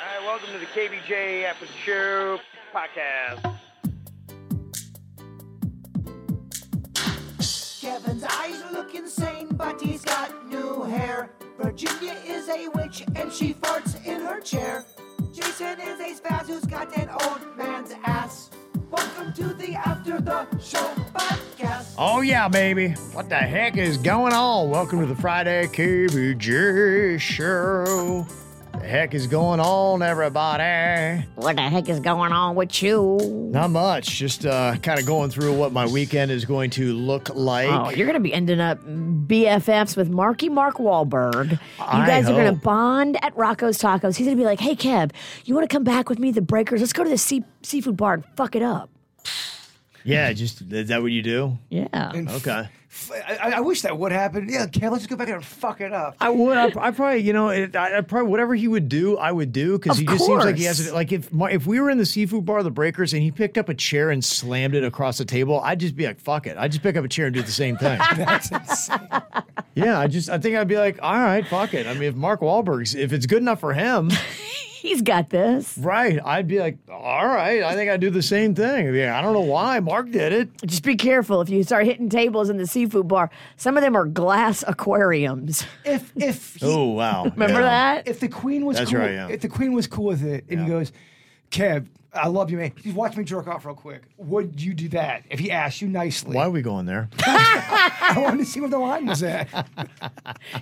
All right, welcome to the KVJ After the Show podcast. Kevin's eyes look insane, but he's got new hair. Virginia is a witch and she farts in her chair. Jason is a spaz who's got an old man's ass. Welcome to the After the Show podcast. Oh, yeah, baby. What the heck is going on? Welcome to the Friday KVJ show. The heck is going on, everybody? What the heck is going on with you? Not much. Just uh, kind of going through what my weekend is going to look like. Oh, you're going to be ending up BFFs with Marky Mark Wahlberg. You I guys are going to bond at Rocco's Tacos. He's going to be like, hey, Kev, you want to come back with me, the Breakers? Let's go to the sea- seafood bar and fuck it up. yeah, just is that what you do? Yeah. Okay. I, I wish that would happen. Yeah, Kev, let's just go back there and fuck it up. I would. I, I probably, you know, it, I, I probably whatever he would do, I would do because he just seems like he course. has. Like if my, if we were in the seafood bar, the Breakers, and he picked up a chair and slammed it across the table, I'd just be like, "Fuck it!" I'd just pick up a chair and do the same thing. That's insane. yeah, I just, I think I'd be like, "All right, fuck it." I mean, if Mark Wahlberg's, if it's good enough for him, He's got this. right? I'd be like, "All right," I think I'd do the same thing. Yeah, I don't know why Mark did it. Just be careful if you start hitting tables in the seafood bar. Some of them are glass aquariums. If if he, Oh wow! Remember Yeah. that? if the queen was That's cool, right, yeah. if the queen was cool with it, and he goes, Kev, I love you, man. Just watch me jerk off real quick. Would you do that if he asked you nicely? Why are we going there? I wanted to see what the line was at.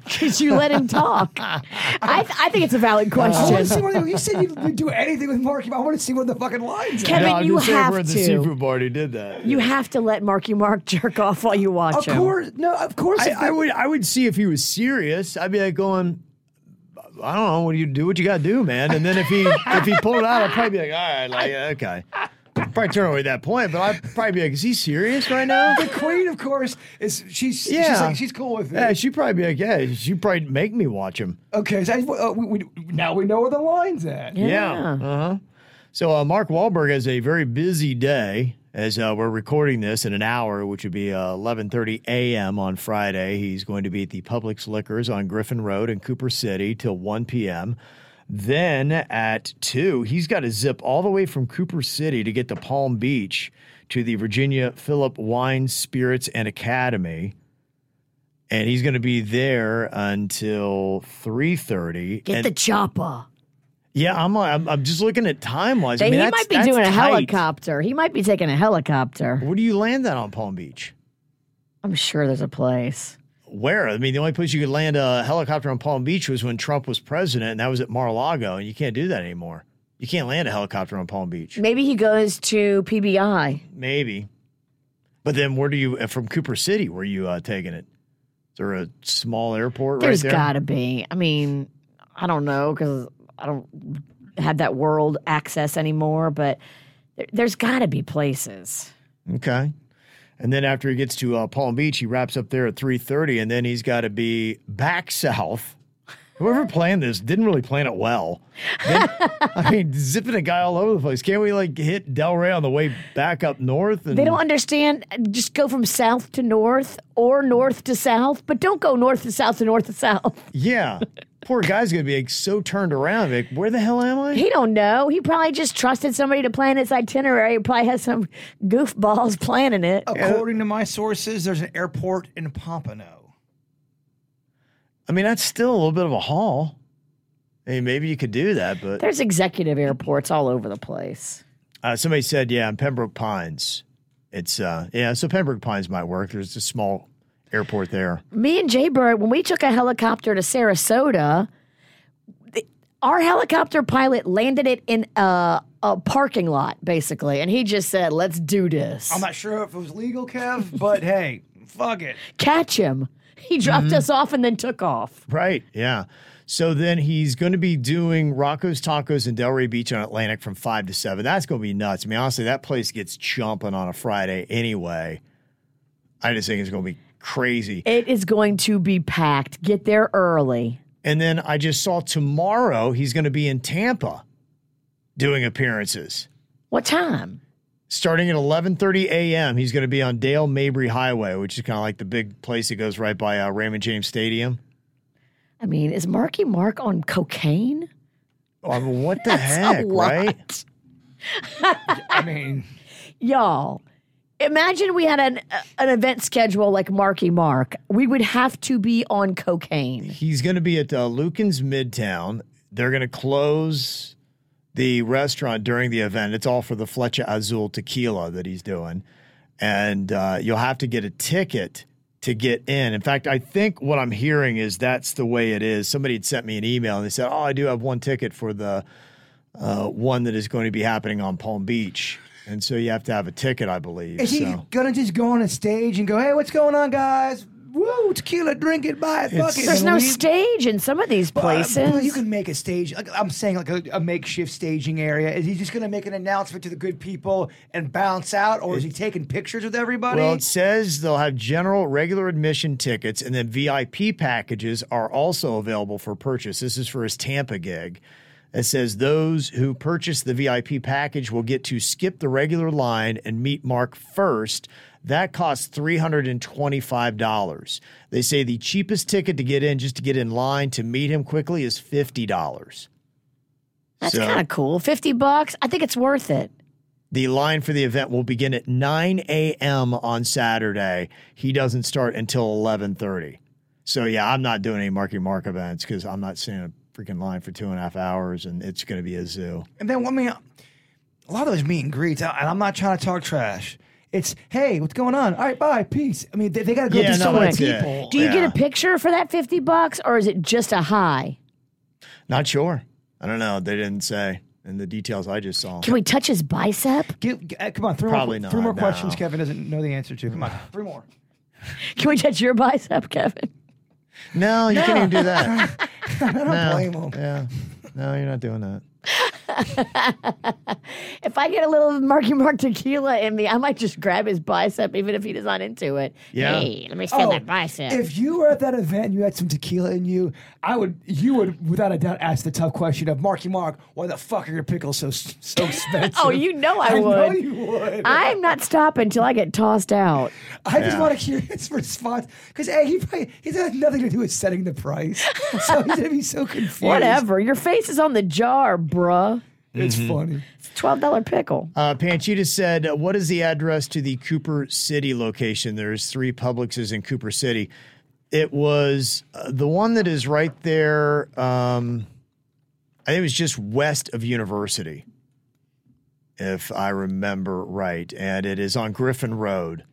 Because you let him talk. I, I think it's a valid I want to see question. what you said you'd do anything with Marky. but I want to see where the fucking lines. at. Kevin, no, I'm you just have we're at the to. seafood bar. He did that. You have to let Marky Mark jerk off while you watch Of him. course, no, of course. I, I would I would see if he was serious. I'd be like going, I don't know, what do you do? What you got to do, man? And then if he if he pulled it out, I'd probably be like, all right, like okay. Probably turn away at that point, but I'd probably be like, is he serious right now? the queen, of course, is she's she's, Yeah. like, she's cool with it. Yeah, she'd probably be like, yeah, she'd probably make me watch him. Okay, so I, uh, we, we, now we know where the line's at. Yeah. Uh huh. So uh, Mark Wahlberg has a very busy day as uh, we're recording this in an hour, which would be uh, 11:30 a.m. on Friday. He's going to be at the Publix Liquors on Griffin Road in Cooper City till 1 p.m. Then at two, he's got to zip all the way from Cooper City to get to Palm Beach to the Virginia Philip Wine Spirits and Academy. And he's going to be there until 3:30. Get and the chopper. Yeah, I'm, I'm I'm just looking at time wise. I he mean, that's- might be doing a helicopter. He might be taking a helicopter. Where do you land that on Palm Beach? I'm sure there's a place. Where? I mean, the only place you could land a helicopter on Palm Beach was when Trump was president, and that was at Mar-a-Lago, and you can't do that anymore. You can't land a helicopter on Palm Beach. Maybe he goes to PBI. Maybe, but then where do you uh, from Cooper City? Where are you uh, taking it? Is there a small airport There's right there? got to be. I mean, I don't know because I don't have that world access anymore, but there, there's got to be places. Okay. And then after he gets to uh, Palm Beach, he wraps up there at 3:30 and then he's got to be back south. Whoever planned this didn't really plan it well. Then- I mean, zipping a guy all over the place. Can't we like hit Delray on the way back up north? And They don't understand. Just go from south to north or north to south, but don't go north to south to north to south. Yeah. Poor guy's gonna be like so turned around. Like, where the hell am I? He don't know. He probably just trusted somebody to plan his itinerary. He probably has some goofballs planning it. According to my sources, there's an airport in Pompano. I mean, that's still a little bit of a haul. I mean, maybe you could do that, but There's executive airports all over the place. uh, somebody said, yeah, in Pembroke Pines. It's uh yeah, so Pembroke Pines might work. There's a small airport there. Me and Jay Bird, when we took a helicopter to Sarasota, the- our helicopter pilot landed it in a, a parking lot, basically, and he just said, "Let's do this. I'm not sure if it was legal, Kev, but hey, fuck it. Catch him." He dropped Mm-hmm. us off and then took off. Right. Yeah. So then he's going to be doing Rocco's Tacos in Delray Beach on Atlantic from five to seven. That's going to be nuts. I mean, honestly, that place gets chumping on a Friday anyway. I just think it's going to be crazy. It is going to be packed. Get there early. And then I just saw tomorrow he's going to be in Tampa doing appearances. What time? Starting at 11:30 a.m., he's going to be on Dale Mabry Highway, which is kind of like the big place that goes right by uh, Raymond James Stadium. I mean, is Marky Mark on cocaine? I mean, what the That's a heck, lot. right? I mean, Y'all, imagine we had an an event schedule like Marky Mark. We would have to be on cocaine. He's going to be at uh, Lucan's Midtown. They're going to close the restaurant during the event. It's all for the Flecha Azul tequila that he's doing. And uh, you'll have to get a ticket to get in. In fact, I think what I'm hearing is that's the way it is. Somebody had sent me an email and they said, Oh, I do have one ticket for the uh, one that is going to be happening on Palm Beach. And so you have to have a ticket, I believe. is he gonna just go on a stage and go, "Hey, what's going on, guys? Woo, tequila, drink it, buy it, fuck it." There's no leave? stage in some of these Uh, places. well, you can make a stage. Like I'm saying, like a, a makeshift staging area. Is he just going to make an announcement to the good people and bounce out, or is he taking pictures with everybody? Well, it says they'll have general regular admission tickets, and then VIP packages are also available for purchase. This is for his Tampa gig. It says those who purchase the VIP package will get to skip the regular line and meet Mark first. That costs $325. They say the cheapest ticket to get in, just to get in line to meet him quickly, is $50. That's So- kind of cool. 50 bucks. I think it's worth it. The line for the event will begin at 9 a.m. on Saturday. He doesn't start until 11:30. So yeah, I'm not doing any Marky Mark events because I'm not seeing a freaking line for two and a half hours, and it's going to be a zoo. and then I mean, a lot of those meet and greets, and I'm not trying to talk trash. It's hey, what's going on? All right, bye, peace. I mean, they, they got to go Yeah, through so many that's it. people. Do you get a picture for that 50 bucks or is it just a high? Not sure. I don't know. They didn't say in the details I just saw. Can we touch his bicep? Give, uh, come on, three Probably more, not, three more no. questions. Kevin doesn't know the answer to. Come on, three more. Can we touch your bicep, Kevin? No, you can't even do that. I don't No. blame him. Yeah. No, you're not doing that. If I get a little Marky Mark tequila in me, I might just grab his bicep, even if he's not into it. Yeah. Hey, let me feel Oh, that bicep. If you were at that event and you had some tequila in you, I would, you would, without a doubt, ask the tough question of Marky Mark, why the fuck are your pickles so so expensive? oh, you know I I would. know you would. I'm not stopping until I get tossed out. I just want to hear his response because hey, he probably, he's had nothing to do with setting the price, so he's gonna be so confused. Whatever. Your face is on the jar, bruh. It's funny. It's a twelve dollar pickle. Uh, Panchita said, uh, "What is the address to the Cooper City location? There's three Publixes in Cooper City. It was uh, the one that is right there. Um, I think it was just west of University, if I remember right, and it is on Griffin Road,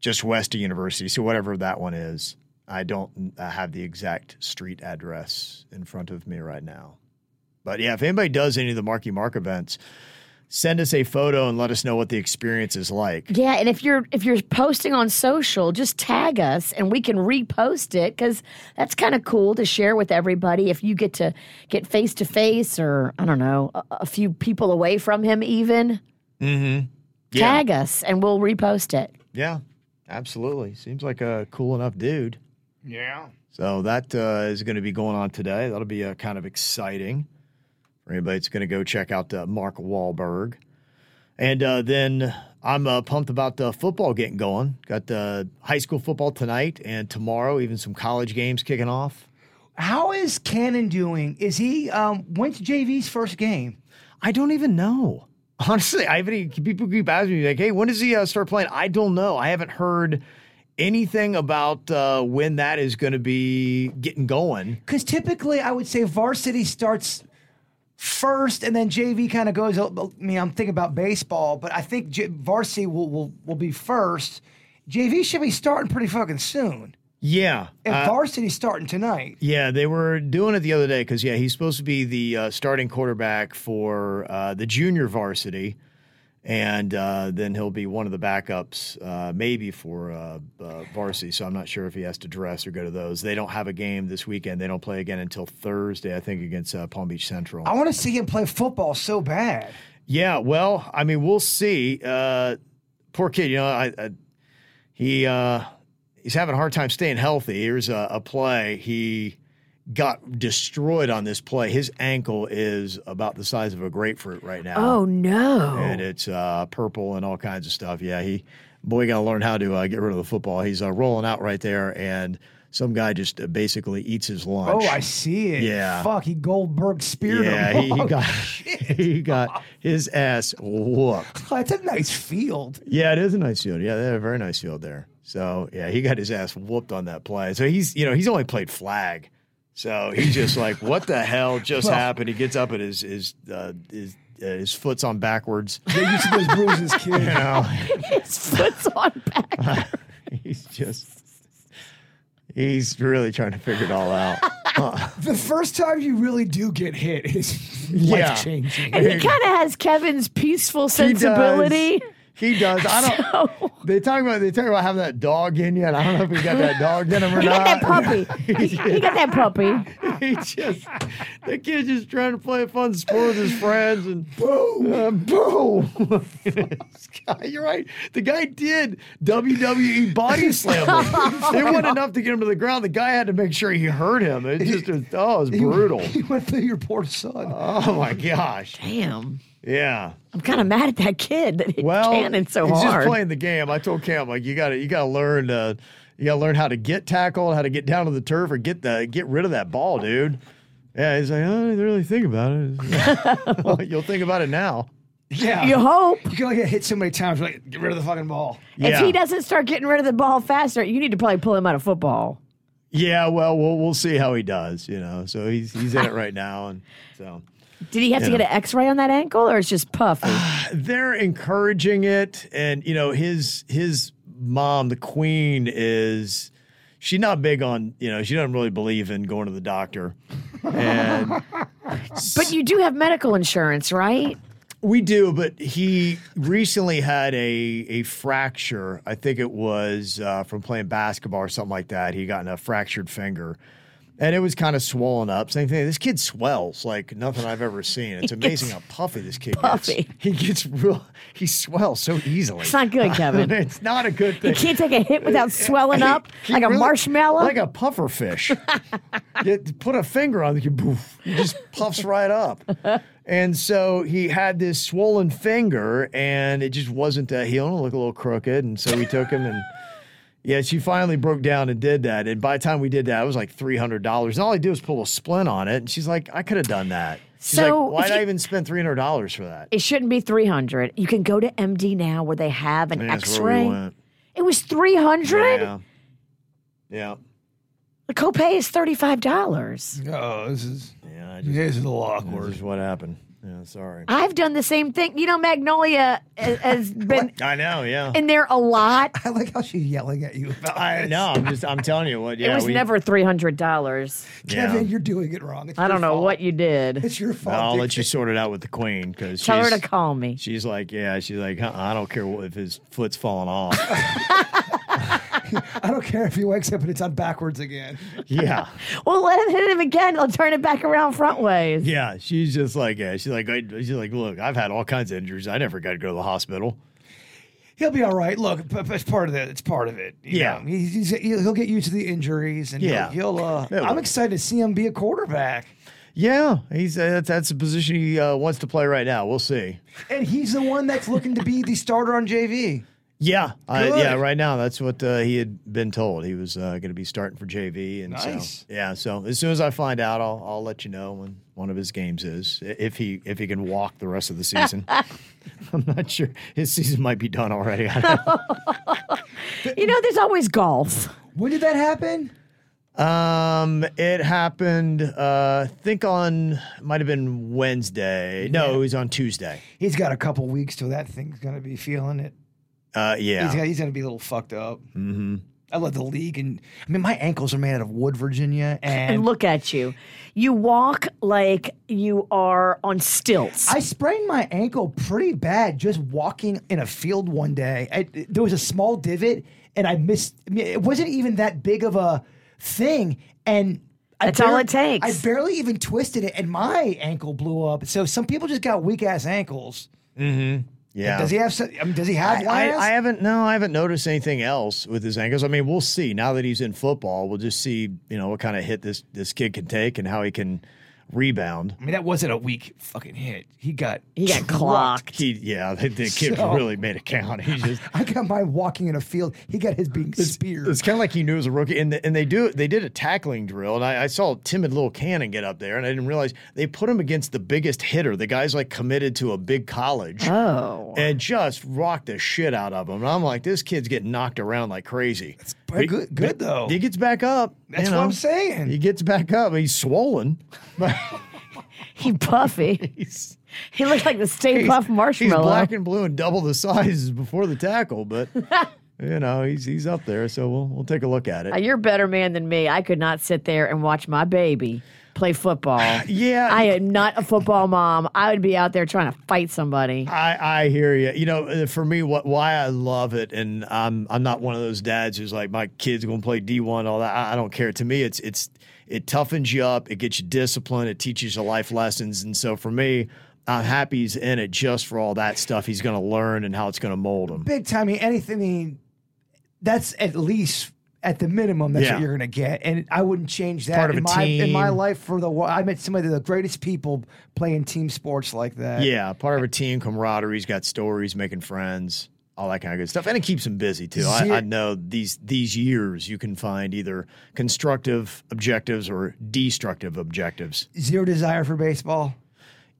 just west of University. So whatever that one is, I don't uh, have the exact street address in front of me right now. But yeah, if anybody does any of the Marky Mark events." send us a photo and let us know what the experience is like. Yeah, and if you're if you're posting on social, just tag us and we can repost it because that's kind of cool to share with everybody. If you get to get face to face, or I don't know, a, a few people away from him, even Yeah. tag us and we'll repost it. Yeah, absolutely. Seems like a cool enough dude. Yeah. So that uh, is going to be going on today. That'll be uh, kind of exciting for anybody that's going to go check out uh, Mark Wahlberg. And uh, then I'm uh, pumped about the football getting going. Got the high school football tonight and tomorrow, even some college games kicking off. How is Cannon doing? Is he um when's JV's first game? I don't even know. Honestly, I haven't. People keep asking me like, "Hey, when does he uh, start playing?" I don't know. I haven't heard anything about uh, when that is going to be getting going. Because typically, I would say varsity starts first, and then JV kind of goes. I mean, I'm thinking about baseball, but I think J- varsity will, will will be first. JV should be starting pretty fucking soon. Yeah, If uh, varsity's starting tonight, yeah, they were doing it the other day because yeah, he's supposed to be the uh, starting quarterback for uh, the junior varsity, and uh, then he'll be one of the backups, uh, maybe for uh, uh, varsity. So I'm not sure if he has to dress or go to those. They don't have a game this weekend. They don't play again until Thursday, I think, against uh, Palm Beach Central. I want to see him play football so bad. Yeah, well, I mean, we'll see. Uh, poor kid, you know, I, I he uh, he's having a hard time staying healthy. Here's a, a play. He got destroyed on this play. His ankle is about the size of a grapefruit right now. Oh no! and it's uh, purple and all kinds of stuff. Yeah, he boy got to learn how to uh, get rid of the football. He's uh, rolling out right there and some guy just uh, basically eats his lunch. Oh. I see it. Yeah. Fuck, he Goldberg speared yeah, him. he, he Oh, got he got his ass whooped. That's a nice field. Yeah, it is a nice field. Yeah, they have a very nice field there. So yeah, he got his ass whooped on that play. So he's you know he's only played flag. So he's just like, what the hell just Well- happened? He gets up and his his uh, his uh, his foot's on backwards. They used to those bruises, kid. You know, His foot's on back. he's just he's really trying to figure it all out. The first time you really do get hit is Yeah. life changing. And he kind of has Kevin's peaceful He does. sensibility. He does. I don't. They talk about they talk about having that dog in you, and I don't know if he's got that dog in him or not. He got that puppy. He, he got that puppy. he just the kid just trying to play a fun sport with his friends and boom, uh, boom. This guy- You're right. The guy did WWE body slam him. it wasn't enough to get him to the ground. The guy had to make sure he hurt him. It just was, oh, it was brutal. He went through your poor son. Oh my gosh. Damn. Yeah. I'm kind of mad at that kid that hit Well, Cannon so he's hard. just playing the game. I told Cam like you got to you got to learn uh, you got to learn how to get tackled, how to get down to the turf, or get the get rid of that ball, dude. Yeah, he's like, oh, I didn't really think about it. well, you'll think about it now. Yeah. you hope. You can only get hit so many times. Like, get rid of the fucking ball. If he doesn't start getting rid of the ball faster, you need to probably pull him out of football. Yeah, well, we'll we'll see how he does. You know, so he's he's in it right now, and so Did he have to Yeah. get an X-ray on that ankle, or it's just puffy? they're encouraging it, and you know his his mom, the queen, is she's not big on you know she doesn't really believe in going to the doctor, and but you do have medical insurance, right? We do, but he recently had a a fracture. I think it was uh, from playing basketball or something like that. He got in a fractured finger, and it was kind of swollen up. Same thing. This kid swells like nothing I've ever seen. It's amazing how puffy this kid puffy. gets. He gets real. He swells so easily. It's not good, Kevin. it's not a good thing. You can't take a hit without swelling up He like a really- marshmallow. like a puffer fish. you put a finger on it, you poof, it just puffs right up. And so he had this swollen finger, and it just wasn't uh, healing. It looked a little crooked, and so we took him and. Yeah, she finally broke down and did that. And by the time we did that, it was like three hundred dollars. And all I did was pull a splint on it. And she's like, "I could have done that." She's So, like, "Why if did I you- even spend three hundred dollars for that?" it shouldn't be 300. You can go to MD now where they have an And that's X-ray. went. It was 300. Yeah, yeah, The copay is $35. Oh, this is yeah. I just, this is a little this is what happened. Yeah, sorry. I've done the same thing. You know, Magnolia has- has been I know. Yeah. in there a lot. I like how she's yelling at you about I this. know. I'm just. I'm telling you what. Yeah, it was we, never $300. Kevin, Yeah. you're doing it wrong. It's I don't know fault. what you did. It's your fault. I'll dude. let you sort it out with the queen because Tell her to call me. she's like, yeah, she's like, "Uh-uh, I don't care what, if his foot's falling off. I don't care if he wakes up and it's on backwards again. yeah, Well, let him hit him again. He'll turn it back around front ways. yeah. She's just like, yeah, she's like, I, she's like, look, I've had all kinds of injuries. I never got to go to the hospital. He'll be all right. Look, p- p- it's part of it. It's part of it. you Yeah. know. He's, he's, he'll he'll get used to the injuries, and Yeah. he'll. he'll uh, Yeah, I'm well. excited to see him be a quarterback, Yeah, he's uh, that's that's the position he uh, wants to play right now. We'll see. and he's the one that's looking to be the starter on JV. Yeah, I, yeah. Right now, that's what uh, he had been told. He was uh, going to be starting for JV, and Nice. so yeah. So as soon as I find out, I'll I'll let you know when one of his games is, if he if he can walk the rest of the season. I'm not sure his season might be done already. I don't know. You know, there's always golf. When did that happen? Um, it happened. Uh, I think on might have been Wednesday. No, it was on Tuesday. He's got a couple weeks till that thing's gonna be feeling it. Uh, yeah. He's, got, he's gonna be a little fucked up. Mm-hmm. I love the league, and I mean, my ankles are made out of wood, Virginia, and, And look at you. You walk like you are on stilts. I sprained my ankle pretty bad just walking in a field one day. I, there was a small divot, and I missed. I mean, it wasn't even that big of a thing, and I That's all it takes. I barely even twisted it, and my ankle blew up. So some people just got weak ass ankles. Yeah. Does he have? I mean, does he have I. I. I haven't no, I haven't noticed anything else with his ankles. I mean, we'll see. Now that he's in football, we'll just see, you know, what kind of hit this this kid can take and how he can rebound. I mean, that wasn't a weak fucking hit. He got He got clocked. He, yeah, the, the kid So- really made it count. He just I got mine walking in a field. He got his being speared. It's kind of like he knew it was a rookie, and the, and they do they did a tackling drill, and I, I saw timid little Cannon get up there, and I didn't realize they put him against the biggest hitter. The guy's like committed to a big college, Oh. and just rocked the shit out of him. And I'm like, this kid's getting knocked around like crazy. pretty good- good, though. He gets back up. That's you what. I'm saying. He gets back up. He's swollen. but He puffy. he's, he looks like the Stay Puft marshmallow. he's black and blue and double the size before the tackle, but. You know he's he's up there, so we'll we'll take a look at it. Uh, You're a better man than me. I could not sit there and watch my baby play football. Yeah. I am not a football mom. I would be out there trying to fight somebody. I, I hear you. You know, uh, for me, what why I love it, and I'm I'm not one of those dads who's like my kid's going to play D1, all that. I, I don't care. To me, it's it's it toughens you up, it gets you disciplined, it teaches you life lessons, and so for me, I'm happy he's in it just for all that stuff he's going to learn and how it's going to mold him. Big time. I mean, anything. I that's at least at the minimum. That's Yeah. what you're gonna get, and I wouldn't change that. Part of in a my in my life for the. World. I met some of the greatest people playing team sports like that. Yeah, part of a team camaraderie. He's got stories, making friends, all that kind of good stuff, and it keeps them busy too. I, I know these these years you can find either constructive objectives or destructive objectives. Zero desire for baseball.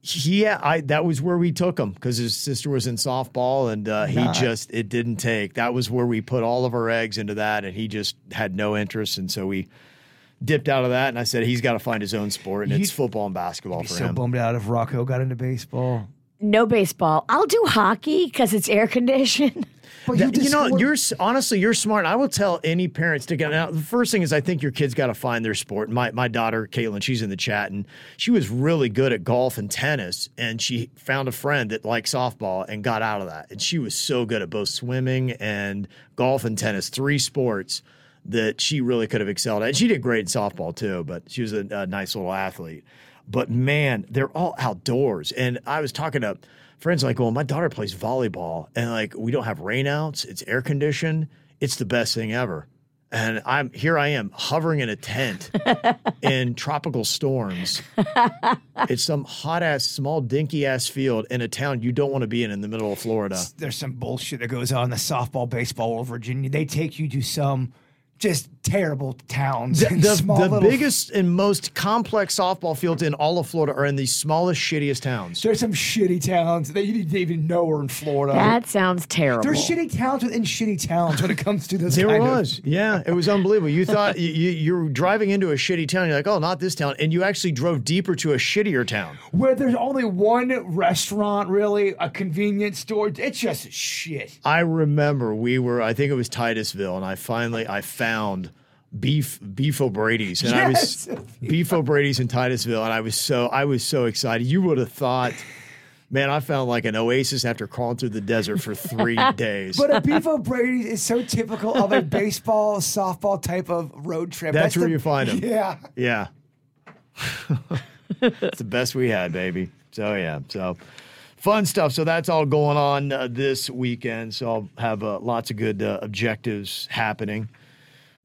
Yeah, I that was where we took him because his sister was in softball, and uh, he Not- just it didn't take. That was where we put all of our eggs into that, and he just had no interest, and so we dipped out of that. And I said he's got to find his own sport, and You- it's football and basketball for So him. So bummed out if Rocco got into baseball. No baseball. I'll do hockey because it's air conditioned. But That- you, just know, you're honestly you're smart. I will tell any parents to get out. The first thing is I think your kids got to find their sport. My my daughter Caitlin, she's in the chat, and she was really good at golf and tennis, and she found a friend that liked softball and got out of that. And she was so good at both swimming and golf and tennis, three sports that she really could have excelled at. And she did great in softball too, but she was a, a nice little athlete. But man, they're all outdoors. And I was talking to friends like, well, my daughter plays volleyball and like we don't have rainouts, it's air conditioned, it's the best thing ever. And I'm here I am hovering in a tent in tropical storms. it's some hot ass, small, dinky ass field in a town you don't want to be in in the middle of Florida. there's some bullshit that goes on in the softball, baseball world, Virginia. They take you to some just terrible towns. The, and the- small the little- biggest and most complex softball fields in all of Florida are in the smallest, shittiest towns. There's some shitty towns that you didn't even know were in Florida. That sounds terrible. There's shitty towns within shitty towns when it comes to this. There kind of- was, yeah, it was unbelievable. You thought you, you, you're driving into a shitty town. You're like, oh, not this town, and you actually drove deeper to a shittier town. where there's only one restaurant, really, a convenience store. It's just shit. I remember we were, I think it was Titusville, and I finally I found beef beef O'Brady's, and Yes. I was beef O'Brady's in Titusville, and I was so I was so excited. You would have thought. Man, I found like an oasis after crawling through the desert for three days. But a beef O'Brady is so typical of a baseball, softball type of road trip. That's where the- you them. Yeah. Yeah. it's the best we had, baby. So, yeah. So, fun stuff. So, that's all going on uh, this weekend. So, I'll have uh, lots of good uh, objectives happening.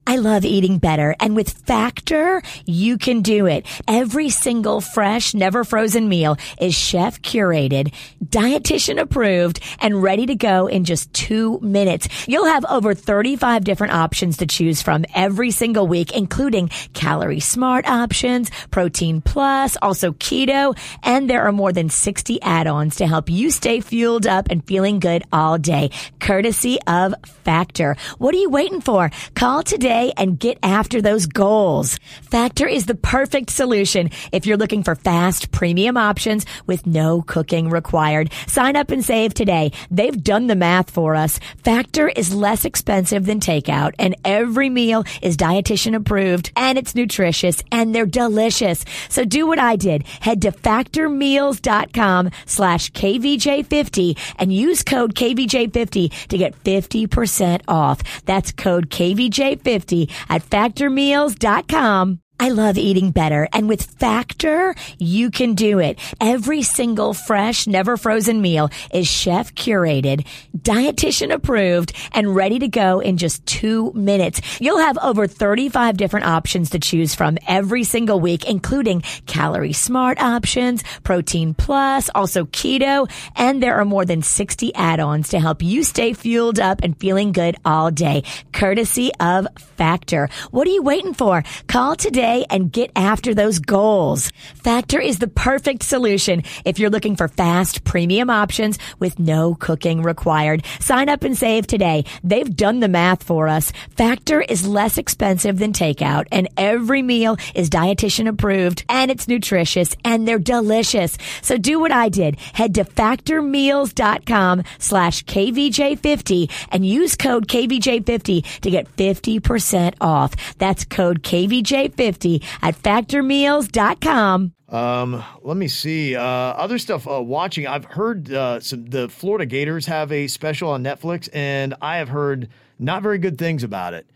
I love eating better. And with Factor, you can do it. Every single fresh, never frozen meal is chef curated, dietitian approved, and ready to go in just two minutes. You'll have over 35 different options to choose from every single week, including calorie smart options, protein plus, also keto, and there are more than 60 add-ons to help you stay fueled up and feeling good all day, courtesy of Factor. What are you waiting for? Call today and get after those goals. Factor is the perfect solution if you're looking for fast premium options with no cooking required. Sign up and save today. They've done the math for us. Factor is less expensive than takeout and every meal is dietitian approved and it's nutritious and they're delicious. So do what I did. Head to factormeals.com slash KVJ50 and use code KVJ50 to get 50% off. That's code KVJ50 at factormeals.com I love eating better. And with Factor, you can do it. Every single fresh, never frozen meal is chef curated, dietitian approved, and ready to go in just two minutes. You'll have over 35 different options to choose from every single week, including calorie smart options, protein plus, also keto, and there are more than 60 add-ons to help you stay fueled up and feeling good all day, courtesy of Factor. What are you waiting for? Call today and get after those goals. Factor is the perfect solution if you're looking for fast premium options with no cooking required. Sign up and save today. They've done the math for us. Factor is less expensive than takeout and every meal is dietitian approved and it's nutritious and they're delicious. So do what I did. Head to factormeals.com slash KVJ50 and use code KVJ50 to get 50% off. That's code KVJ50 at factormeals.com. Um, let me see. Uh, other stuff. Uh, watching. I've heard uh, some. The Florida Gators have a special on Netflix, and I have heard not very good things about it.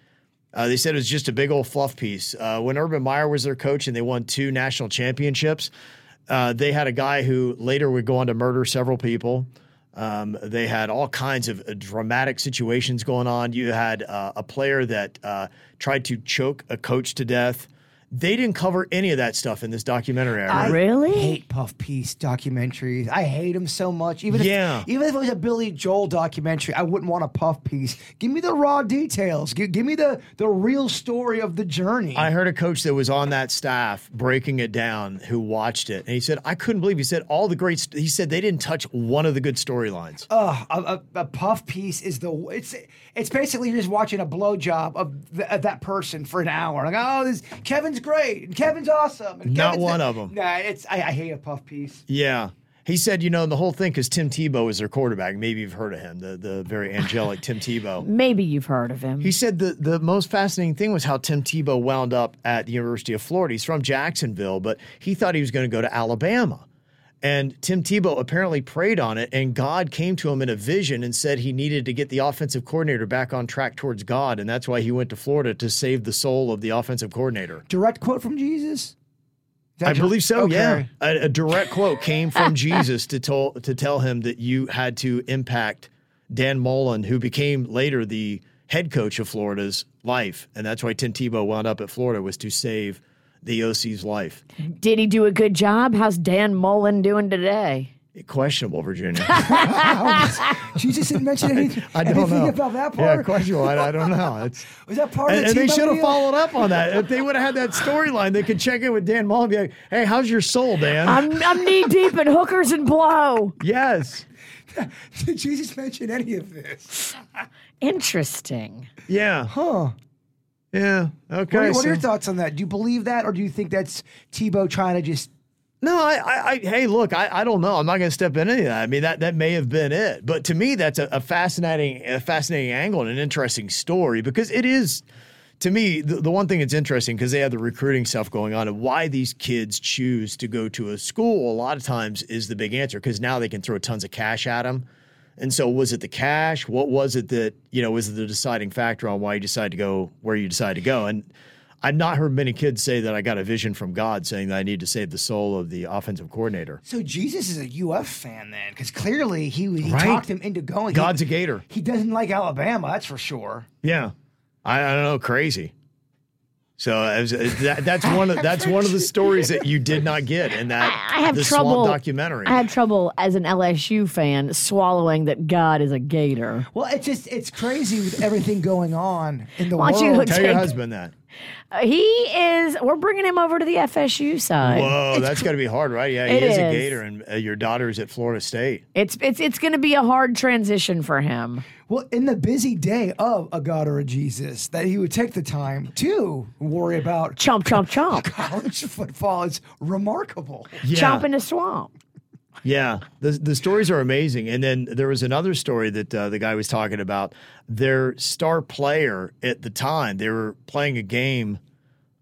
Uh, they said it was just a big old fluff piece. Uh, when Urban Meyer was their coach and they won two national championships, uh, they had a guy who later would go on to murder several people. Um, they had all kinds of uh, dramatic situations going on. You had uh, a player that uh, tried to choke a coach to death. They didn't cover any of that stuff in this documentary. I I. Really? hate Puff Piece documentaries. I hate them so much. Even if, Yeah. even if it was a Billy Joel documentary, I wouldn't want a Puff Piece. Give me the raw details. Give, give me the the real story of the journey. I heard a coach that was on that staff breaking it down who watched it, and he said, "I couldn't believe." He said all the great. St-, he said they didn't touch one of the good storylines. Ugh, a, a, a puff piece is the it's it's basically you're just watching a blowjob of, the, of that person for an hour. Like, oh, this Kevin's great and Kevin's awesome. And Not Kevin's one the- them. Nah, it's I, I hate a puff piece. Yeah. He said, you know, the whole thing because Tim Tebow is their quarterback. Maybe you've heard of him, the the very angelic Tim Tebow. Maybe you've heard of him. He said the the most fascinating thing was how Tim Tebow wound up at the University of Florida. He's from Jacksonville, but he thought he was going to go to Alabama. And Tim Tebow apparently prayed on it, and God came to him in a vision and said he needed to get the offensive coordinator back on track towards God, and that's why he went to Florida to save the soul of the offensive coordinator. Direct quote from Jesus. I believe so. Okay. Yeah, a, a direct quote came from Jesus to tell to tell him that you had to impact Dan Mullen, who became later the head coach of Florida's life, and that's why Tim Tebow wound up at Florida was to save the OC's life. Did he do a good job? How's Dan Mullen doing today? Questionable, Virginia. Jesus didn't mention anything, I don't anything know about that part. Yeah, part. questionable. I, I don't know. It's, Was that part and, of the and they should have followed up on that. If they would have had that storyline, they could check in with Dan Mullen and be like, "Hey, how's your soul, Dan?" I'm, I'm knee deep in hookers and blow. yes. Did Jesus mention any of this? Interesting. Yeah. Huh. Yeah. Okay. What, are, what are your thoughts on that? Do you believe that, or do you think that's Tebow trying to just? No, I, I, I hey, look, I, I don't know. I'm not going to step into any of that. I mean, that that may have been it, but to me, that's a, a fascinating, a fascinating angle and an interesting story because it is. To me, the, the one thing that's interesting because they have the recruiting stuff going on and why these kids choose to go to a school a lot of times is the big answer because now they can throw tons of cash at them. And so, was it the cash? What was it that you know was it the deciding factor on why you decided to go where you decided to go? And I've not heard many kids say that I got a vision from God saying that I need to save the soul of the offensive coordinator. So Jesus is a UF fan then, because clearly he he Right. talked him into going. God's he, a Gator. he doesn't like Alabama, that's for sure. Yeah, I, I don't know, crazy. So was- that, that's one of that's one of the stories that you did not get in that I, I have the trouble. Swamp documentary. I have trouble as an LSU fan swallowing that God is a gator. Well, it's just it's crazy with everything going on in the Why don't you world. Tell your husband that. Uh, he is. We're bringing him over to the FSU side. Whoa, that's got to be hard, right? Yeah, he is a. Gator, and uh, your is at Florida State. It's it's it's going to be a hard transition for him. Well, in the busy day of a God or a Jesus, that he would take the time to worry about Chomp chomp chomp. college football is remarkable. Yeah. Chomp in the swamp. Yeah, the the stories are amazing. And then there was another story that uh, the guy was talking about. Their star player at the time, they were playing a game.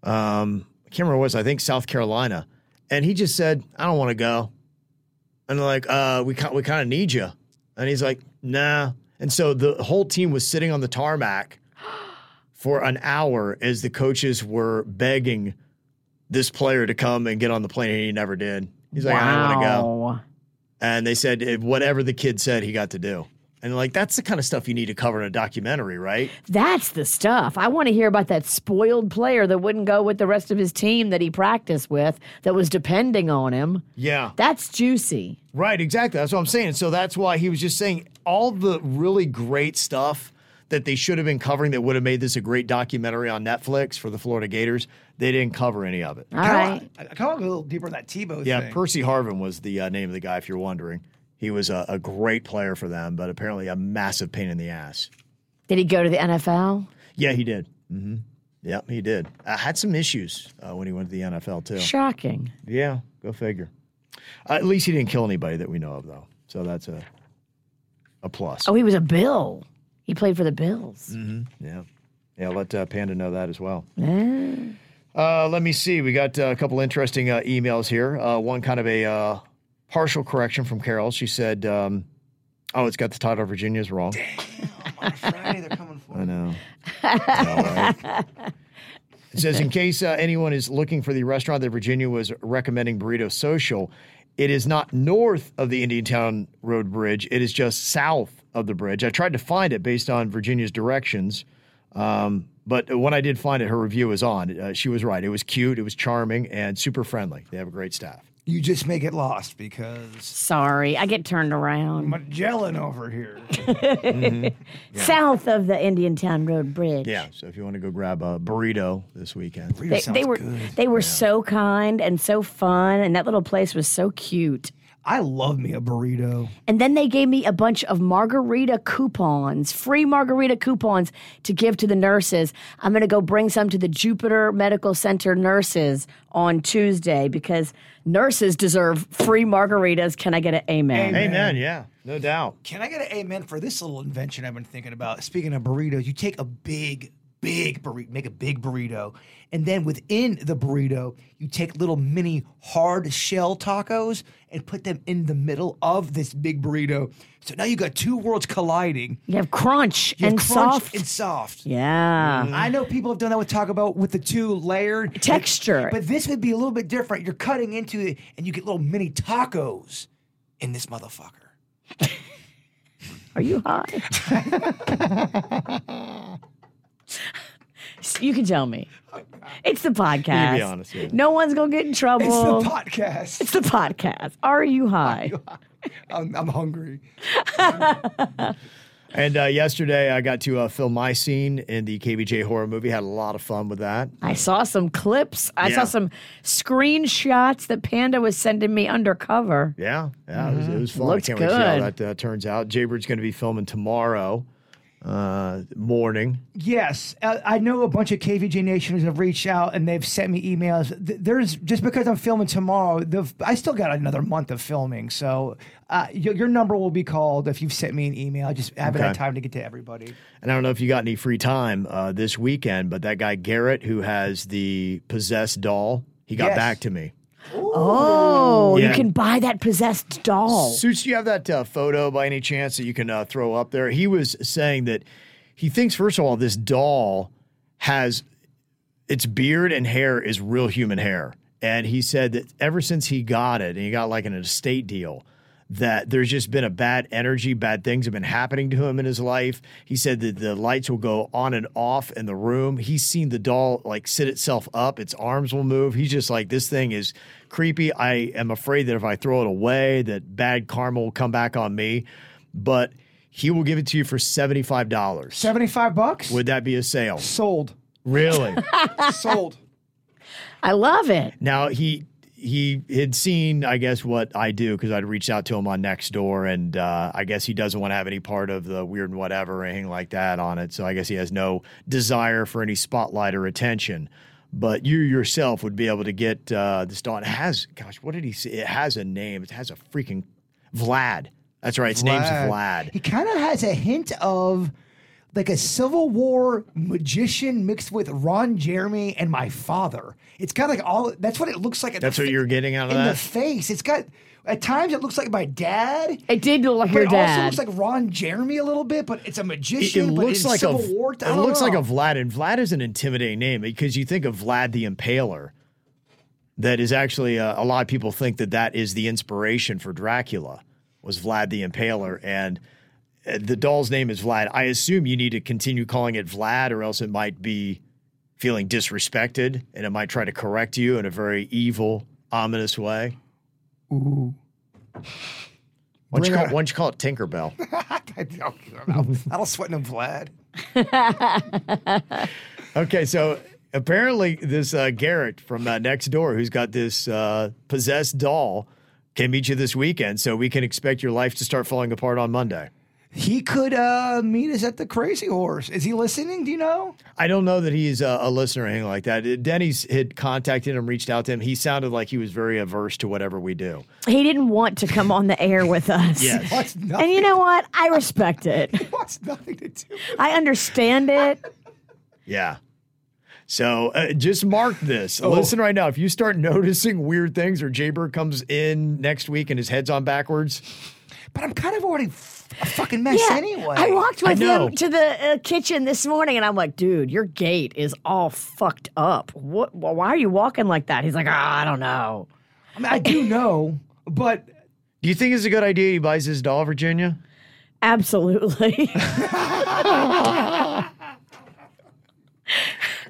Um, I can't remember was. I think South Carolina, and he just said, "I don't want to go." And they're like, uh, "We we kind of need you," and he's like, "Nah." And so the whole team was sitting on the tarmac for an hour as the coaches were begging this player to come and get on the plane, and he never did. He's like, I don't want to go. And they said whatever the kid said, he got to do. And like that's the kind of stuff you need to cover in a documentary, right? That's the stuff. I want to hear about that spoiled player that wouldn't go with the rest of his team that he practiced with, that was depending on him. Yeah. That's juicy. Right, exactly. That's what I'm saying. So that's why he was just saying all the really great stuff that they should have been covering that would have made this a great documentary on Netflix for the Florida Gators. They didn't cover any of it. All right. I, I kind of go a little deeper on that Tebow Yeah, thing. Percy Harvin was the uh, name of the guy, if you're wondering. He was a, a great player for them, but apparently a massive pain in the ass. Did he go to the NFL? Yeah, he did. hmm Yep, he did. Uh, had some issues uh, when he went to the NFL too. Shocking. Yeah, go figure. Uh, at least he didn't kill anybody that we know of, though. So that's a a plus. Oh, he was a Bill. He played for the Bills. Yeah, yeah. Let uh, Panda know that as well. Yeah. Uh, let me see. We got uh, a couple interesting uh, emails here. Uh, one kind of a uh, partial correction from Carol. She said, um, "Oh, it's got the title of Virginia's wrong." On Friday, they're coming for I me. know. I know, right? It says, in case uh, anyone is looking for the restaurant that Virginia was recommending Burrito Social, it is not north of the Indiantown Road Bridge. It is just south of the bridge. I tried to find it based on Virginia's directions, um, but when I did find it, her review was on. Uh, she was right. It was cute, it was charming, and super friendly. They have a great staff. You just make it lost because Sorry, I get turned around. Magellan over here. South of the Indiantown Road Bridge. Yeah, so if you want to go grab a burrito this weekend, Burrito They, they were good. they were so kind and so fun, and that little place was so cute. I love me a burrito. And then they gave me a bunch of margarita coupons, free margarita coupons to give to the nurses. I'm going to go bring some to the Jupiter Medical Center nurses on Tuesday because nurses deserve free margaritas. Can I get an amen? Amen. amen. Yeah, no doubt. Can I get an amen for this little invention I've been thinking about? Speaking of burritos, you take a big, big burrito, make a big burrito, and then within the burrito, you take little mini hard shell tacos and put them in the middle of this big burrito. So now you got two worlds colliding. You have crunch You have and crunch soft. and soft. yeah. Mm-hmm. I know people have done that with Taco Bell with the two layered Texture. but this would be a little bit different. You're cutting into it, and you get little mini tacos in this motherfucker. Are you high? you can tell me. It's the podcast. honest, yeah. No one's going to get in trouble. It's the podcast. It's the podcast. Are you high? I'm, I'm hungry. And uh, yesterday, I got to uh, film my scene in the KVJ horror movie. Had a lot of fun with that. I saw some clips. I saw Yeah. some screenshots that Panda was sending me undercover. Yeah, yeah, it, was, it was fun. I can't wait to see how good. that uh, turns out. Jaybird's going to be filming tomorrow uh, morning. Yes, uh, I know a bunch of KVJ Nationers have reached out and they've sent me emails. Th- There's just because I'm filming tomorrow, the, I still got another month of filming. So uh, your, your number will be called if you've sent me an email. I just haven't had time to get to everybody. And I don't know if you got any free time uh, this weekend, but that guy Garrett, who has the possessed doll, he got Yes. back to me. Oh, Yeah. you can buy that possessed doll. Suits, do you have that uh, photo by any chance that you can uh, throw up there? He was saying that he thinks, first of all, this doll has its beard and hair is real human hair. And he said that ever since he got it, and he got like an estate deal, that there's just been a bad energy, bad things have been happening to him in his life. He said that the lights will go on and off in the room. He's seen the doll like sit itself up, its arms will move. He's just like, this thing is creepy. I am afraid that if I throw it away, that bad karma will come back on me. But he will give it to you for $75. 75 bucks? Would that be a sale? Sold. Really? Sold. I love it. Now he he had seen, I guess, what I do because I'd reached out to him on Nextdoor, and uh, I guess he doesn't want to have any part of the weird and whatever or anything like that on it. So I guess he has no desire for any spotlight or attention. But you yourself would be able to get uh, this dog. It has, gosh, what did he say? It has a name. It has a freaking Vlad. That's right. Its name's Vlad. He kind of has a hint of like a Civil War magician mixed with Ron Jeremy and my father. It's got like all. That's what it looks like. At That's the what fa- you're getting out of in the that? face. It's got at times it looks like my dad. It did look like But your it also dad. looks like Ron Jeremy a little bit, but it's a It, magician. it but looks in like a Civil War. It don't looks like a Vlad, and Vlad is an intimidating name because you think of Vlad the Impaler. that is actually uh, a lot of people think that that is the inspiration for Dracula was Vlad the Impaler and the doll's name is Vlad. I assume you need to continue calling it Vlad or else it might be feeling disrespected and it might try to correct you in a very evil, ominous way. Ooh. Why don't you call, it- why don't you call it Tinkerbell? I don't, I don't sweat no Vlad. Okay, so apparently this uh, Garrett from uh, next door, who's got this uh, possessed doll, can meet you this weekend. So we can expect your life to start falling apart on Monday. He could uh, meet us at the Crazy Horse. Is he listening? Do you know? I don't know that he's a, a listener or anything like that. Denny's had contacted him, reached out to him. He sounded like he was very averse to whatever we do. He didn't want to come on the air with us. Yes. And you know what? I respect it. What's nothing to do? with I understand it. Yeah. So uh, just mark this. Listen right now. If you start noticing weird things or Jaybird comes in next week and his head's on backwards, But I'm kind of already f- a fucking mess Yeah. anyway. I walked with know. him to the uh, kitchen this morning and I'm like, dude, your gait is all fucked up. What? Why are you walking like that? He's like, oh, I don't know. I mean, I do know, but do you think it's a good idea he buys his doll, Virginia? Absolutely.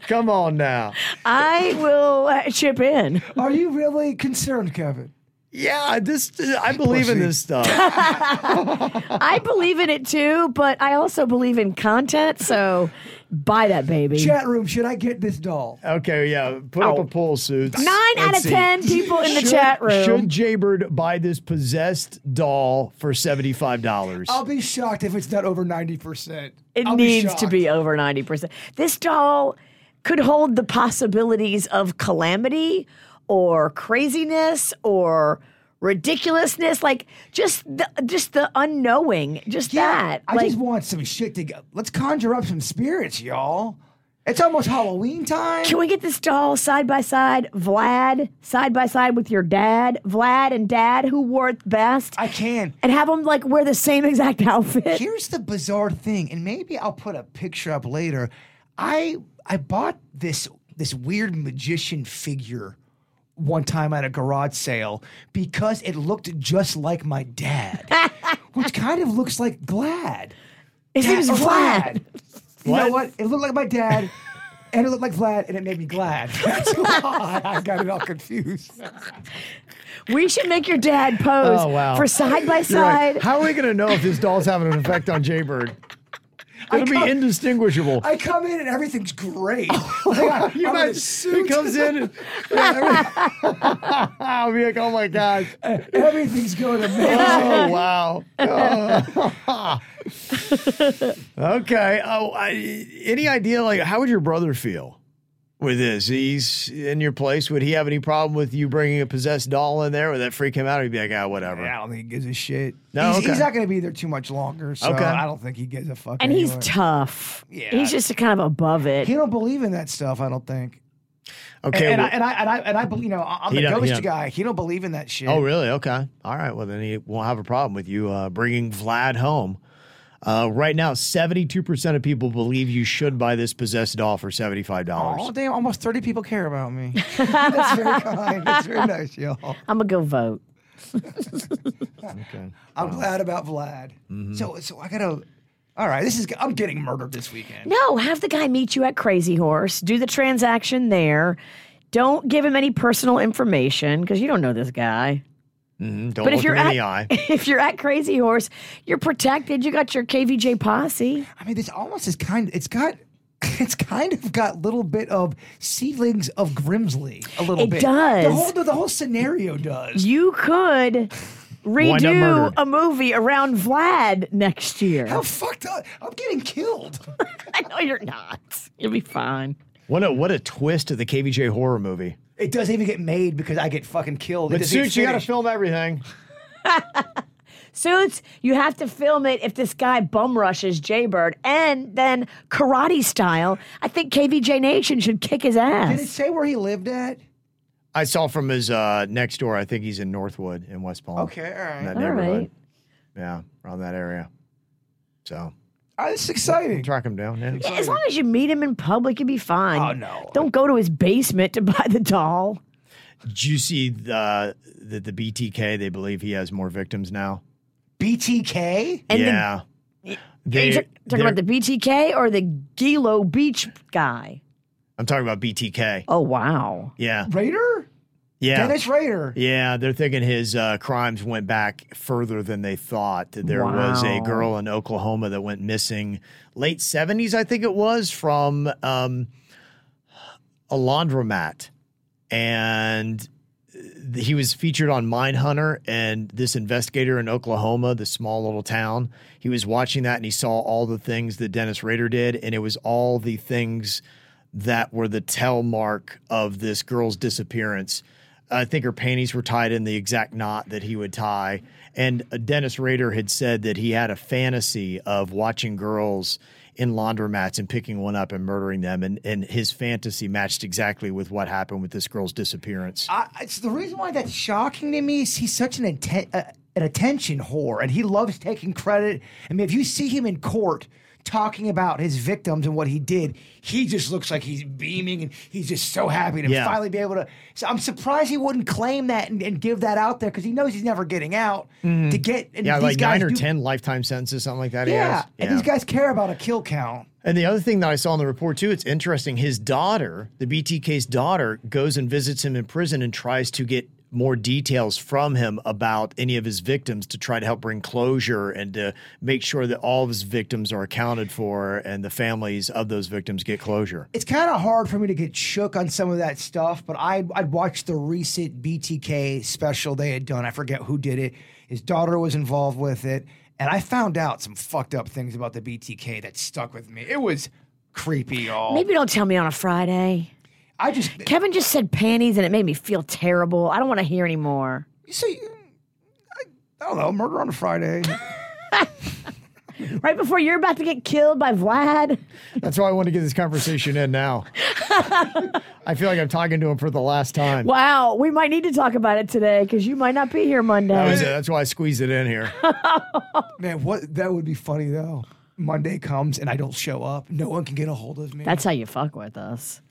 Come on now. I will uh, chip in. are you really concerned, Kevin? Yeah, this I believe in this stuff. I believe in it too, but I also believe in content. So buy that baby. Chat room, should I get this doll? Okay, yeah. Put up Oh. a poll, suits. Nine out Let's of see. ten people in the Should- chat room. Should Jaybird buy this possessed doll for seventy-five dollars? I'll be shocked if it's not over 90%. It I'll needs to be over 90%. This doll could hold the possibilities of calamity or craziness or ridiculousness like just the just the unknowing just that I like just want some shit to go. Let's conjure up some spirits, y'all. It's almost Halloween time. can we get this doll side by side vlad side by side with your dad vlad and dad who wore it best I can. and have them like wear the same exact outfit Here's the bizarre thing, and maybe I'll put a picture up later. I I bought this this weird magician figure one time at a garage sale because it looked just like my dad, which kind of looks like Glad. his Yeah, name's vlad You know What? what? It looked like my dad. And it looked like Vlad, and it made me glad. That's why I got it all confused. we should make your dad pose Oh, wow. for side by You're right. side How are we going to know if this doll's having an effect on Jaybird? It'll be indistinguishable. I come in and everything's great. Oh, like, you I'm in a imagine suit. he comes in and I'll be like, oh my god. Eh, everything's going amazing. Oh wow. Oh. okay. Oh, I, any idea? Like, how would your brother feel with this? He's in your place. Would he have any problem with you bringing a possessed doll in there? Would that freak him out? Or he'd be like, ah, whatever. I don't think he gives a shit. No, he's, okay. he's not going to be there too much longer, so Okay. I don't think he gives a fuck. and he's tough Yeah. he's just kind of above it he don't believe in that stuff. I don't think. Okay. and, well- I, and I and I and I believe. You know, I'm He the don't- he ghost guy. He don't believe in that shit. Oh, really? Okay. All right. Well, then he won't have a problem with you uh, bringing Vlad home. Uh, right now, 72% of people believe you should buy this possessed doll for $75. Oh damn! Almost thirty people care about me. That's very kind. That's very nice, y'all. i'm gonna go vote Okay. I'm glad about Vlad. Mm-hmm. So so I gotta. All right, this is. I'm getting murdered this weekend. no have the guy meet you at crazy horse do the transaction there don't give him any personal information because you don't know this guy Mhm. Don't but look if you're in at, the eye. if you're at crazy horse you're protected you got your kvj posse I mean, this almost is kind. It's got. It's kind of got little bit of seedlings of Grimsley. A little It bit. does. The whole the whole scenario does. you could redo a movie around vlad next year How fucked up! I'm getting killed. i know you're not you'll be fine What a what a twist of the KVJ horror movie. It doesn't even get made because I get fucking killed. It But suits, you got to film everything. Suits, you have to film it if this guy bum rushes Jaybird and then karate style. I think KVJ Nation should kick his ass. Did it say where he lived at? I saw from his uh, next door. I think he's in Northwood in West Palm. Okay, all In that All neighborhood. right. Yeah, around that area. So Uh, this is exciting. track him down. Yeah. As long as you meet him in public, you'll be fine. Oh, no. Don't go to his basement to buy the doll. Did you see the, the the BTK? They believe he has more victims now. BTK? And the- yeah. Are you They- ta- talking about the BTK or the Gilgo Beach guy? I'm talking about BTK. Oh wow. Yeah. Rader? Yeah. Dennis Rader. Yeah, they're thinking his uh, crimes went back further than they thought. There was a girl in Oklahoma that went missing late 70s, I think it was, from um, a laundromat. And he was featured on Mindhunter, and this investigator in Oklahoma, the small little town, he was watching that and he saw all the things that Dennis Rader did, and it was all the things that were the tell mark of this girl's disappearance. I think her panties were tied in the exact knot that he would tie. And Dennis Rader had said that he had a fantasy of watching girls in laundromats and picking one up and murdering them. And, and his fantasy matched exactly with what happened with this girl's disappearance. I, it's the reason why that's shocking to me is he's such an uh, an attention whore, and he loves taking credit. I mean, if you see him in court talking about his victims and what he did, he just looks like he's beaming and he's just so happy to Yeah. finally be able to. So I'm surprised he wouldn't claim that and, and give that out there because he knows he's never getting out mm-hmm. to get. And yeah, these like guys nine or do- 10 lifetime sentences, something like that. he Yeah, and these guys care about a kill count. And the other thing that I saw in the report too, it's interesting. His daughter, the BTK's daughter, goes and visits him in prison and tries to get more details from him about any of his victims to try to help bring closure and to make sure that all of his victims are accounted for and the families of those victims get closure. it's kind of hard for me to get shook on some of that stuff, but I I'd watched the recent BTK special they had done. I forget who did it. His daughter was involved with it, and I found out some fucked up things about the BTK that stuck with me. It was creepy, y'all. Maybe don't tell me on a Friday. I just Kevin just said panties and it made me feel terrible. I don't want to hear anymore. you- see I, I don't know, murder on a Friday. Right before you're about to get killed by Vlad. That's why I want to get this conversation in now. I feel like I'm talking to him for the last time. Wow, we might need to talk about it today because you might not be here That Monday. was it. That's why I squeezed it in here. Oh. Man, what that would be funny though. Monday comes and I don't show up. No one can get a hold of me. That's how you fuck with us.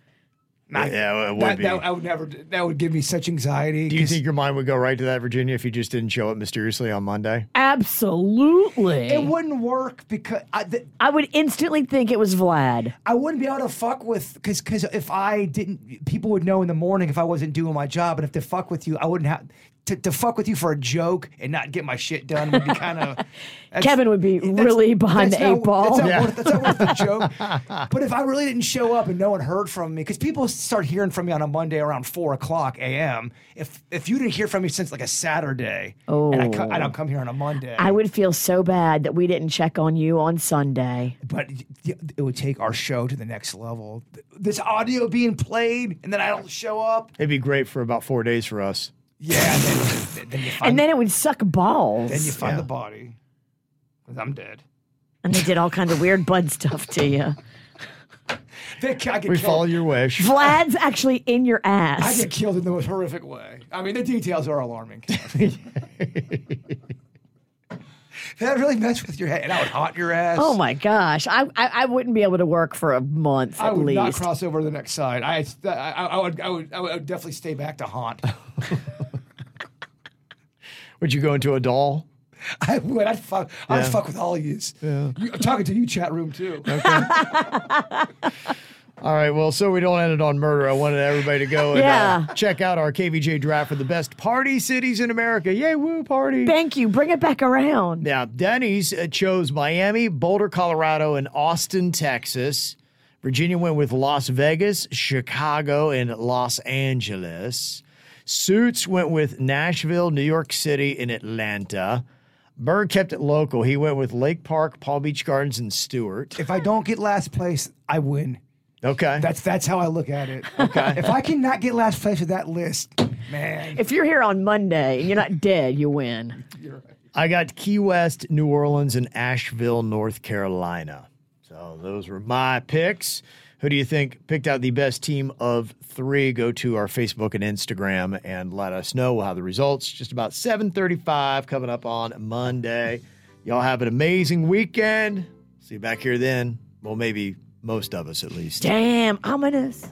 Not- Yeah, it would that, be. that- I would never. That would give me such anxiety. Do you think your mind would go right to that, Virginia, if you just didn't show up mysteriously on Monday? Absolutely. it wouldn't work because I, th- I would instantly think it was Vlad. I wouldn't be able to fuck with because because if I didn't, people would know in the morning if I wasn't doing my job, and if to fuck with you, I wouldn't have to, to fuck with you for a joke and not get my shit done would be kind of. Kevin would be really behind the eight ball. That's not, Yeah. worth, that's not worth the joke. but if I really didn't show up and no one heard from me, because people start hearing from me on a Monday around four o'clock a.m. If if you didn't hear from me since like a Saturday, oh. and I, co- I don't oh. come here on a Monday, I would feel so bad that we didn't check on you on Sunday. but it would take our show to the next level. This audio being played, and then I don't show up. It'd be great for about four days for us. Yeah, and then, then you find, And then it would suck balls. then you find Yeah. the body. 'Cause I'm dead. and they did all kinds of weird bud stuff to you. They- I get We follow your wish. Vlad's actually in your ass. I get killed in the most horrific way. I mean, the details are alarming. that really messed with your head, and I would haunt your ass. Oh my gosh, I, I I wouldn't be able to work for a month I at would not cross over to the next side. I, I, I, would, I would, I would definitely stay back to haunt. Would you go into a doll? I would. I'd fuck. I'd fuck with all of yous. You, I'm talking to you, chat room too. All right. Well, so we don't end it on murder. I wanted everybody to go and Yeah. uh, check out our KVJ draft for the best party cities in America. Yay, woo, party. Thank you. Bring it back around. Now, Denny's uh, chose Miami, Boulder, Colorado, and Austin, Texas. Virginia went with Las Vegas, Chicago, and Los Angeles. Suits went with Nashville, New York City, and Atlanta. Berg kept it local. He went with Lake Park, Palm Beach Gardens, and Stuart. If I don't get last place, I win. Okay. That's that's how I look at it. Okay. If I cannot get last place with that list, man, If you're here on Monday and you're not dead, you win. I got Key West, New Orleans, and Asheville, North Carolina. So those were my picks. Who do you think picked out the best team of three? Go to our Facebook and Instagram and let us know. We'll have the results just about 7:35 coming up on Monday. Y'all have an amazing weekend. See you back here then. Well, maybe most of us at least. Damn, ominous.